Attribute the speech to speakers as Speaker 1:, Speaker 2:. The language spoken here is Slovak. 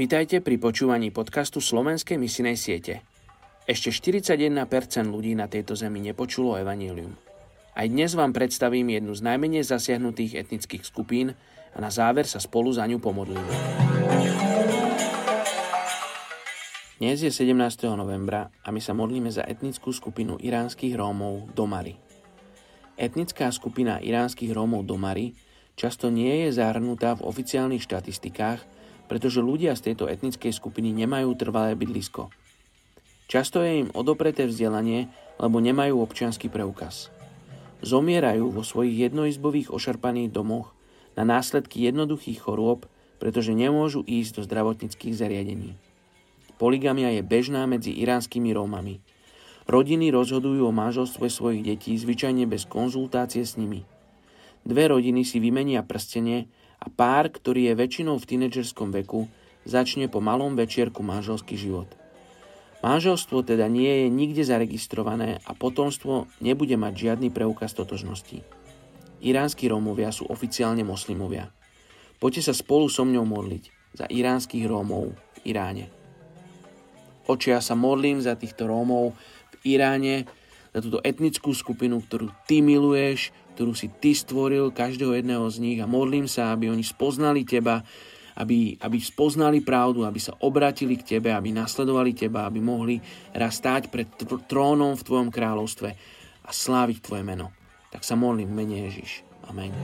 Speaker 1: Vítajte pri počúvaní podcastu Slovenskej misinej siete. Ešte 41% ľudí na tejto zemi nepočulo evanílium. Aj dnes vám predstavím jednu z najmenej zasiahnutých etnických skupín a na záver sa spolu za ňu pomodlíme. Dnes je 17. novembra a my sa modlíme za etnickú skupinu iránskych Rómov Domary. Etnická skupina iránskych Rómov Domary často nie je zahrnutá v oficiálnych štatistikách, pretože ľudia z tejto etnickej skupiny nemajú trvalé bydlisko. Často je im odopreté vzdelanie, lebo nemajú občianský preukaz. Zomierajú vo svojich jednoizbových ošarpaných domoch na následky jednoduchých chorôb, pretože nemôžu ísť do zdravotníckých zariadení. Poligamia je bežná medzi iránskymi Rómami. Rodiny rozhodujú o manželstve svojich detí zvyčajne bez konzultácie s nimi. Dve rodiny si vymenia prstenie a pár, ktorý je väčšinou v tínedžerskom veku, začne po malom večierku manželský život. Manželstvo teda nie je nikde zaregistrované a potomstvo nebude mať žiadny preukaz totožnosti. Iránsky Rómovia sú oficiálne moslimovia. Poďte sa spolu so mňou modliť za iránskych Rómov v Iráne. Oče, ja sa modlím za týchto Rómov v Iráne, za túto etnickú skupinu, ktorú ty miluješ, ktorú si ty stvoril, každého jedného z nich a modlím sa, aby oni spoznali teba, aby, aby spoznali pravdu, aby sa obratili k tebe, aby nasledovali teba, aby mohli raz stáť pred trónom v tvojom kráľovstve a sláviť tvoje meno. Tak sa modlím mene Ježiš. Amen.